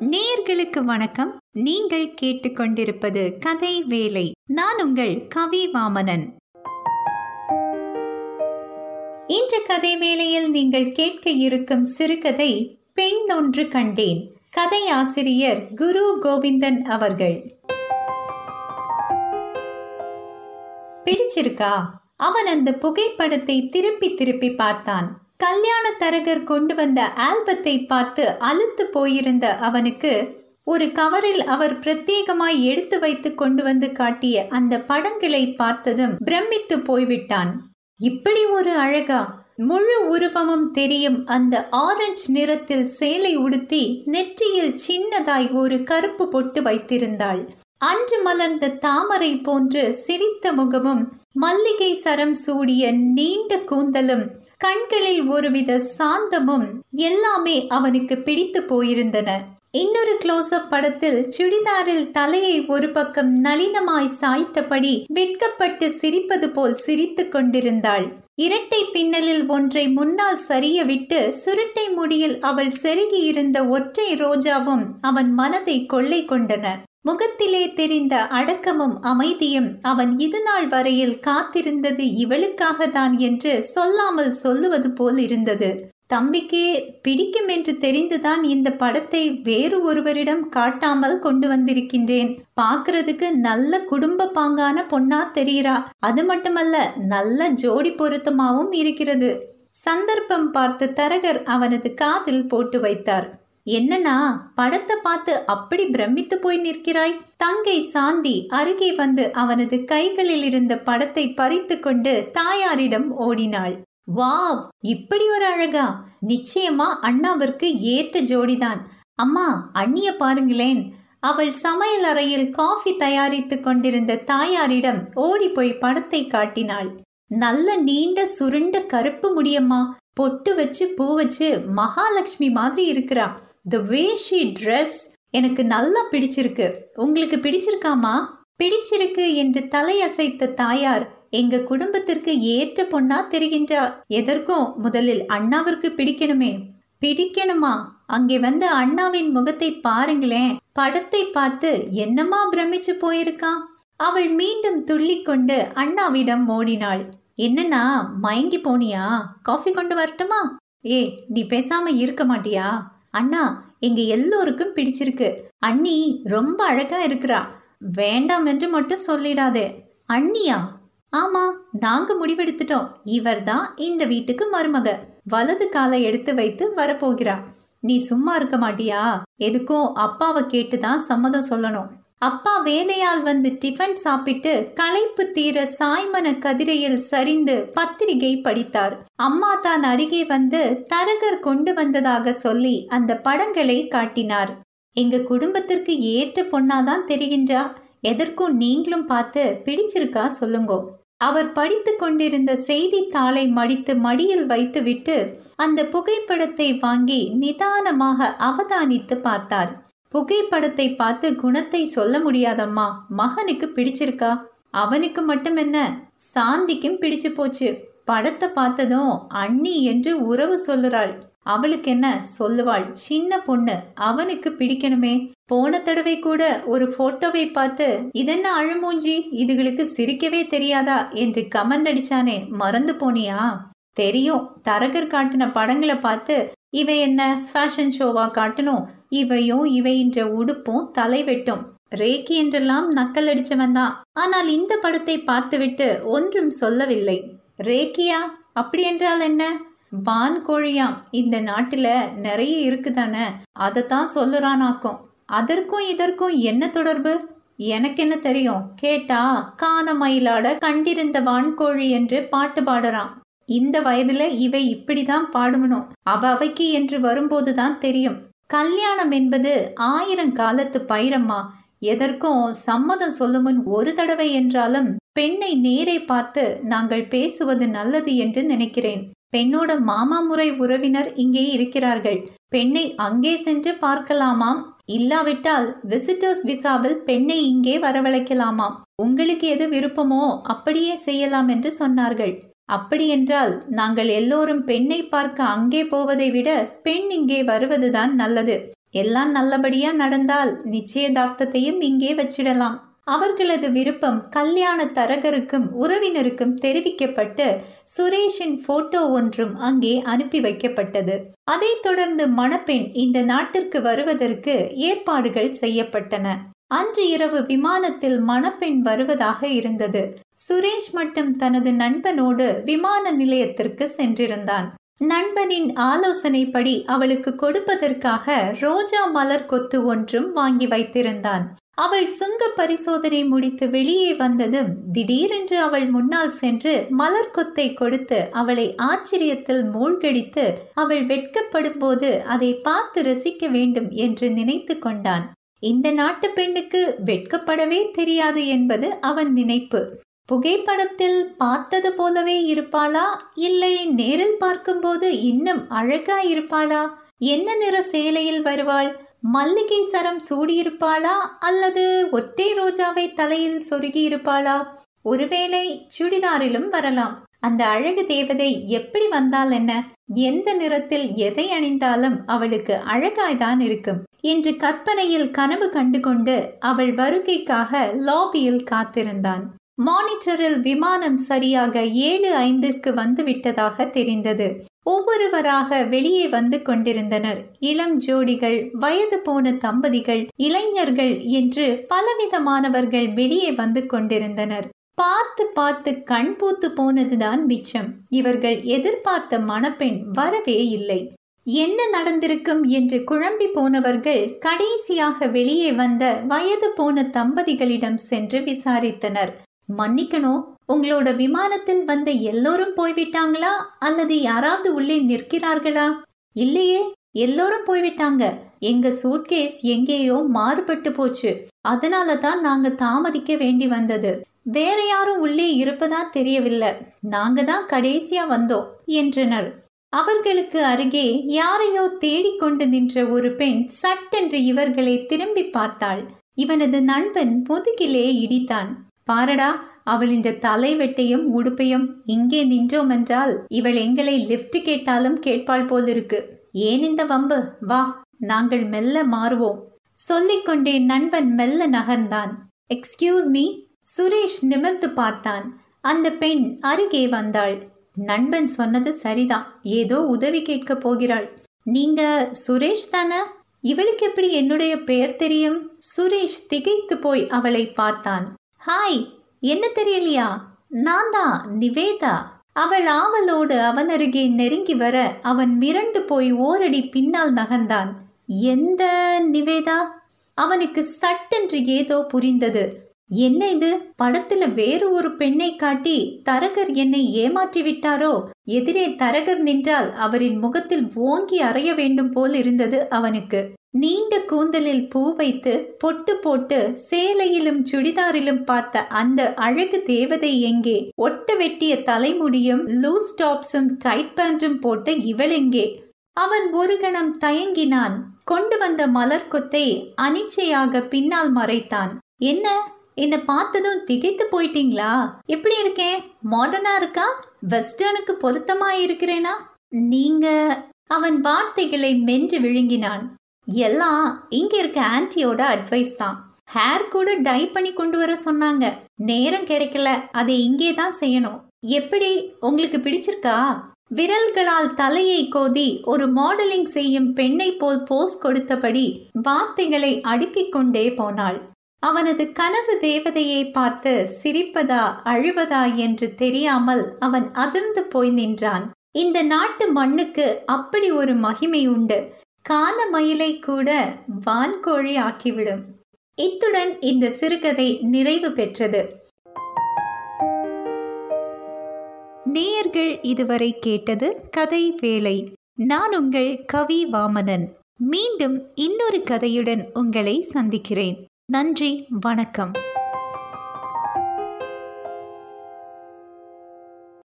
நேர்களுக்கு வணக்கம். நீங்கள் கேட்டுக்கொண்டிருப்பது கதை வேலை நான் உங்கள் கவி வாமனன். இன்று கதை வேளையில் நீங்கள் கேட்க இருக்கும் சிறுகதை பெண் ஒன்று கண்டேன். கதை ஆசிரியர் குரு கோவிந்தன் அவர்கள். பிடிச்சிருக்கா? அவன் அந்த புகைப்படத்தை திருப்பி திருப்பி பார்த்தான். கல்யாண தரகர் கொண்டு வந்த ஆல்பத்தை பார்த்து அழுத்து போயிருந்த அவனுக்கு ஒரு கவரில் அவர் பிரத்யேகமாய் எடுத்து வைத்து கொண்டு வந்து காட்டிய அந்த படங்களை பார்த்ததும் பிரமித்து போய்விட்டான். இப்படி ஒரு அழகா முழு உருவமும் தெரியும் அந்த ஆரஞ்சு நிறத்தில் சேலை உடுத்தி நெற்றியில் சின்னதாய் ஒரு கருப்பு பொட்டு வைத்திருந்தாள். அன்று மலர்ந்த தாமரை போன்று சிரித்த முகமும் மல்லிகை சரம் சூடிய நீண்ட கூந்தலும் கண்களில் ஒருவித சாந்தமும் எல்லாமே அவனுக்கு பிடித்து போயிருந்தன. இன்னொரு க்ளோஸ்அப் படத்தில் சுடிதாரில் தலையை ஒரு பக்கம் நளினமாய் சாய்த்தபடி வெட்கப்பட்டு சிரிப்பது போல் சிரித்து கொண்டிருந்தாள். இரட்டை பின்னலில் ஒன்றை முன்னால் சரிய விட்டு சுருட்டை முடியில் அவள் செருகியிருந்த ஒற்றை ரோஜாவும் அவன் மனதை கொள்ளை கொண்டன. முகத்திலே தெரிந்த அடக்கமும் அமைதியும் அவன் இதுநாள் வரையில் காத்திருந்தது இவளுக்காக தான் என்று சொல்லாமல் சொல்லுவது போல் இருந்தது. தம்பிக்கே பிடிக்கும் என்று தெரிந்துதான் இந்த படத்தை வேறு ஒருவரிடம் காட்டாமல் கொண்டு வந்திருக்கின்றேன். பார்க்கறதுக்கு நல்ல குடும்ப பாங்கான பொண்ணா தெரிகிறா. அது மட்டுமல்ல நல்ல ஜோடி பொருத்தமாவும் இருக்கிறது. சந்தர்ப்பம் பார்த்து தரகர் அவனது காதில் போட்டு வைத்தார். என்னன்னா படத்தை பார்த்து அப்படி பிரமித்து போய் நிற்கிறாய்? தங்கை சாந்தி அருகே வந்து அவனது கைகளில் இருந்த படத்தை பறித்து கொண்டு தாயாரிடம் ஓடினாள். வாவ்! இப்படி ஒரு அழகா! நிச்சயமா அண்ணாவிற்கு ஏற்ற ஜோடிதான். அம்மா அண்ணிய பாருங்களேன். அவள் சமையல் அறையில் காஃபி தயாரித்து கொண்டிருந்த தாயாரிடம் ஓடி போய் படத்தை காட்டினாள். நல்ல நீண்ட சுருண்ட கருப்பு முடியம்மா பொட்டு வச்சு பூ வச்சு மகாலட்சுமி மாதிரி இருக்கிறா. த வே ஷீ ட்ரெஸ் எனக்கு நல்லா பிடிச்சிருக்கு. உங்களுக்கு பிடிச்சிருக்காமா? பிடிச்சிருக்கு என்று தலையசைத்த தாயார் எங்க குடும்பத்திற்கு ஏற்ற பொண்ணா தெரிகின்றா எதற்கும் முதலில் அண்ணாவிற்கு பிடிக்கணுமே. பிடிக்கணுமா? அங்கே வந்து அண்ணாவின் முகத்தை பாருங்களேன். படத்தை பார்த்து என்னமா பிரமிச்சு போயிருக்கான் அவள் மீண்டும் துள்ளிக்கொண்டு அண்ணாவிடம் ஓடினாள் என்னன்னா மயங்கி போனியா? காஃபி கொண்டு வரட்டுமா? ஏ நீ பேசாம இருக்க மாட்டியா? அண்ணா எங்க எல்லோருக்கும் பிடிச்சிருக்கு. அண்ணி ரொம்ப அழகா இருக்கிறா. வேண்டாம் என்று மட்டும் சொல்லிடாதே. அண்ணியா? ஆமா நாங்க முடிவெடுத்துட்டோம். இவர்தான் இந்த வீட்டுக்கு மருமக. வலது காலை எடுத்து வைத்து வரப்போகிறா. நீ சும்மா இருக்க மாட்டியா? எதுக்கும் அப்பாவை கேட்டுதான் சம்மதம் சொல்லணும். அப்பா வேலையால் வந்து டிஃபன் சாப்பிட்டு களைப்பு தீர சாய்மன கதிரையில் சரிந்து பத்திரிகை படித்தார். அம்மா தான் அருகே வந்து தரகர் கொண்டு வந்ததாக சொல்லி அந்த படங்களை காட்டினார். எங்க குடும்பத்திற்கு ஏற்ற பொண்ணாதான் தெரிகின்றா? எதற்கும் நீங்களும் பார்த்து பிடிச்சிருக்கா சொல்லுங்கோ. அவர் படித்து கொண்டிருந்த செய்தித்தாளை மடித்து மடியில் வைத்துவிட்டு அந்த புகைப்படத்தை வாங்கி நிதானமாக அவதானித்து பார்த்தார். புகைப்படத்தை பார்த்து குணத்தை சொல்ல முடியாதம்மா. மகனுக்கு பிடிச்சிருக்கா? அவனுக்கு மட்டும் என்ன? சாந்திக்கும் பிடிச்சு போச்சு. படத்தை பார்த்ததும் அண்ணி என்று உறவு சொல்லுறாள். அவளுக்கு என்ன? சொல்லுவாள். சின்ன பொண்ணு அவனுக்கு பிடிக்கணுமே. போன தடவை கூட ஒரு போட்டோவை பார்த்து இதென்ன அழுமூஞ்சி? இதுகளுக்கு சிரிக்கவே தெரியாதா? என்று கமெண்ட் அடிச்சானே மறந்து போனியா? தெரியும். தரகர் காட்டின படங்களை பார்த்து இவை என்ன? ஃபேஷன் ஷோவா காட்டணும். இவையும் இவையின்ற உடுப்பும் தலைவெட்டும். ரேக்கி என்றெல்லாம் நக்கல் அடிச்சவன் தான். ஆனால் இந்த படத்தை பார்த்துவிட்டு ஒன்றும் சொல்லவில்லை. ரேக்கியா அப்படி என்றால் என்ன? வான் கோழியாம். இந்த நாட்டில் நிறைய இருக்குதானே? அதைத்தான் சொல்லுறானாக்கும். அதற்கும் இதற்கும் என்ன தொடர்பு? எனக்கு என்ன தெரியும்? கேட்டா காண மயிலாட கண்டிருந்த வான்கோழி என்று பாட்டு பாடுறான். இந்த வயதுல இவை இப்படிதான் பாடுமணும் அவ அவைக்கு என்று வரும்போதுதான் தெரியும். கல்யாணம் என்பது ஆயிரம் காலத்து பயிரம்மா எதற்கும் சம்மதம் சொல்லும் முன் ஒரு தடவை என்றாலும் பெண்ணை நேரே பார்த்து நாங்கள் பேசுவது நல்லது என்று நினைக்கிறேன். பெண்ணோட மாமா முறை உறவினர் இங்கே இருக்கிறார்கள். பெண்ணை அங்கே சென்று பார்க்கலாமாம்? இல்லாவிட்டால் விசிட்டர்ஸ் விசாவில் பெண்ணை இங்கே வரவழைக்கலாமாம்? உங்களுக்கு எது விருப்பமோ அப்படியே செய்யலாம் என்று சொன்னார்கள். அப்படியென்றால் நாங்கள் எல்லோரும் பெண்ணை பார்க்க அங்கே போவதை விட பெண் இங்கே வருவதுதான் நல்லது. எல்லாம் நல்லபடியா நடந்தால் நிச்சயதார்த்தத்தையும் இங்கே வச்சிடலாம். அவர்களது விருப்பம் கல்யாண தரகருக்கும் உறவினருக்கும் தெரிவிக்கப்பட்டு சுரேஷின் போட்டோ ஒன்றும் அங்கே அனுப்பி வைக்கப்பட்டது. அதைத் தொடர்ந்து மணப்பெண் இந்த நாட்டிற்கு வருவதற்கு ஏற்பாடுகள் செய்யப்பட்டன. அன்று இரவு விமானத்தில் மணப்பெண் வருவதாக இருந்தது. சுரேஷ் மட்டும் தனது நண்பனோடு விமான நிலையத்திற்கு சென்றிருந்தான். நண்பனின் ஆலோசனைப்படி அவளுக்கு கொடுப்பதற்காக ரோஜா மலர் கொத்து ஒன்றும் வாங்கி வைத்திருந்தான். அவள் சுங்க பரிசோதனை முடித்து வெளியே வந்ததும் திடீரென்று அவள் முன்னால் சென்று மலர் கொத்தை கொடுத்து அவளை ஆச்சரியத்தில் மூழ்கடித்து அவள் வெட்கப்படும் போது அதை பார்த்து ரசிக்க வேண்டும் என்று நினைத்து கொண்டான். இந்த நாட்டு பெண்ணுக்கு வெட்கப்படவே தெரியாது என்பது அவன் நினைப்பு. புகைப்படத்தில் பார்த்தது போலவே இருப்பாளா? இல்லை நேரில் பார்க்கும்போது இன்னும் அழகா இருப்பாளா? என்ன நிற சேலையில் வருவாள்? மல்லிகை சரம் சூடியிருப்பாளா? அல்லது ஒற்றை ரோஜாவை தலையில் சொருகி இருப்பாளா ஒருவேளை சுடிதாரிலும் வரலாம். அந்த அழகு தேவதை எப்படி வந்தால் என்ன? எந்த நிறத்தில் எதை அணிந்தாலும் அவளுக்கு அழகாய்தான் இருக்கும் என்று கற்பனையில் கனவு கண்டு கொண்டு அவள் வருகைக்காக லாபியில் காத்திருந்தான். மானிட்டரில் விமானம் சரியாக ஏழு ஐந்திற்கு வந்துவிட்டதாக தெரிந்தது. ஒவ்வொருவராக வெளியே வந்து கொண்டிருந்தனர். இளம் ஜோடிகள் வயது போன தம்பதிகள் இளைஞர்கள் என்று பலவிதமானவர்கள் வெளியே வந்து கொண்டிருந்தனர். பார்த்து பார்த்து கண் பூத்து போனதுதான் மிச்சம். இவர்கள் எதிர்பார்த்த மணப்பெண் வரவே இல்லை. என்ன நடந்திருக்கும்? என்று குழம்பி போனவர்கள் கடைசியாக வெளியே வந்த வயது போன தம்பதிகளிடம் சென்று விசாரித்தனர். மன்னிக்கணும். உங்களோட விமானத்தில் வந்த எல்லோரும் போய்விட்டாங்களா? அல்லது யாராவது உள்ளே நிற்கிறார்களா? இல்லையே எல்லோரும் போய்விட்டாங்க. எங்க சூட்கேஸ் எங்கேயோ மாறுபட்டு போச்சு. அதனால தான் நாங்க தாமதிக்க வேண்டி வந்தது. வேற யாரும் உள்ளே இருப்பதா தெரியவில்லை. நாங்க தான் கடைசியா வந்தோம் என்றனர். அவர்களுக்கு அருகே யாரையோ தேடிக்கொண்டு நின்ற ஒரு பெண் சட்டென்று இவர்களை திரும்பி பார்த்தாள். இவனது நண்பன் முதுகிலே இடித்தான். பாரடா அவளின் தலைவெட்டையும் உடுப்பையும் இங்கே நின்றோம் என்றால் இவள் எங்களை லிஃப்ட் கேட்டாலும் கேட்பாள் போலிருக்கு. ஏன் இந்த வம்பு? வா நாங்கள் மெல்ல மாறுவோம். சொல்லிக்கொண்டே நண்பன் மெல்ல நகர்ந்தான். எக்ஸ்கியூஸ் மீ சுரேஷ் நிமிர்ந்து பார்த்தான். அந்த பெண் அருகே வந்தாள். நண்பன் சொன்னது சரிதான். ஏதோ உதவி கேட்க போகிறாள். நீங்க சுரேஷ் தானே? இவளுக்கு எப்படி என்னுடைய பெயர் தெரியும்? சுரேஷ் திகைத்து போய் அவளை பார்த்தான். ஹாய் என்ன தெரியலையா? நான் தான் நிவேதா. அவள் ஆவலோடு அவன் அருகே நெருங்கி வர அவன் மிரண்டு போய் ஓரடி பின்னால் நகர்ந்தான். எந்த நிவேதா? அவனுக்கு சட்டென்று ஏதோ புரிந்தது. என்ன இது? படத்துல வேறு ஒரு பெண்ணை காட்டி தரகர் என்னை ஏமாற்றி விட்டாரோ? எதிரே தரகர் நின்றால் அவரின் முகத்தில் ஓங்கி அறைய வேண்டும் போல் இருந்தது அவனுக்கு. நீண்ட கூந்தலில் பூ வைத்து பொட்டு போட்டு சேலையிலும் சுடிதாரிலும் பார்த்த அந்த அழகு தேவதை எங்கே? ஒட்ட வெட்டிய தலைமுடியும் லூஸ் டாப்ஸும் டைட் பேண்ட்டும் போட்ட இவளெங்கே அவன் ஒரு கணம் தயங்கினான். கொண்டு வந்த மலர் கொத்தை அனிச்சையாக பின்னால் மறைத்தான். என்ன? என்னை பார்த்ததும் திகைத்து போயிட்டீங்களா? எப்படி இருக்கேன் மாடர்னா இருக்கா? வெஸ்டர்னுக்கு பொருத்தமா இருக்கிறேனா? நீங்க? அவன் வார்த்தைகளை மென்று விழுங்கினான். எல்லாம் இங்க இருக்க ஆன்ட்டியோட அட்வைஸ் தான். ஹேர் கூட டை பண்ணி கொண்டு வர சொன்னாங்க. நேரம் கிடைக்கல அதை இங்கே தான் செய்யணும். எப்படி? உங்களுக்கு பிடிச்சிருக்கா? விரல்களால் தலையை கோதி ஒரு மாடலிங் செய்யும் பெண்ணை போல் போஸ் கொடுத்தபடி வார்த்தைகளை அடுக்கிக் கொண்டே போனாள். அவனது கனவு தேவதையை பார்த்து சிரிப்பதா அழுவதா என்று தெரியாமல் அவன் அதிர்ந்து போய் நின்றான். இந்த நாட்டு மண்ணுக்கு அப்படி ஒரு மகிமை உண்டு. கால மயிலை கூட வான்கோழி ஆக்கிவிடும். இத்துடன் இந்த சிறுகதை நிறைவு பெற்றது. நேயர்கள் இதுவரை கேட்டது கதை வேலை நான் உங்கள் கவி வாமனன். மீண்டும் இன்னொரு கதையுடன் உங்களை சந்திக்கிறேன். நன்றி வணக்கம்.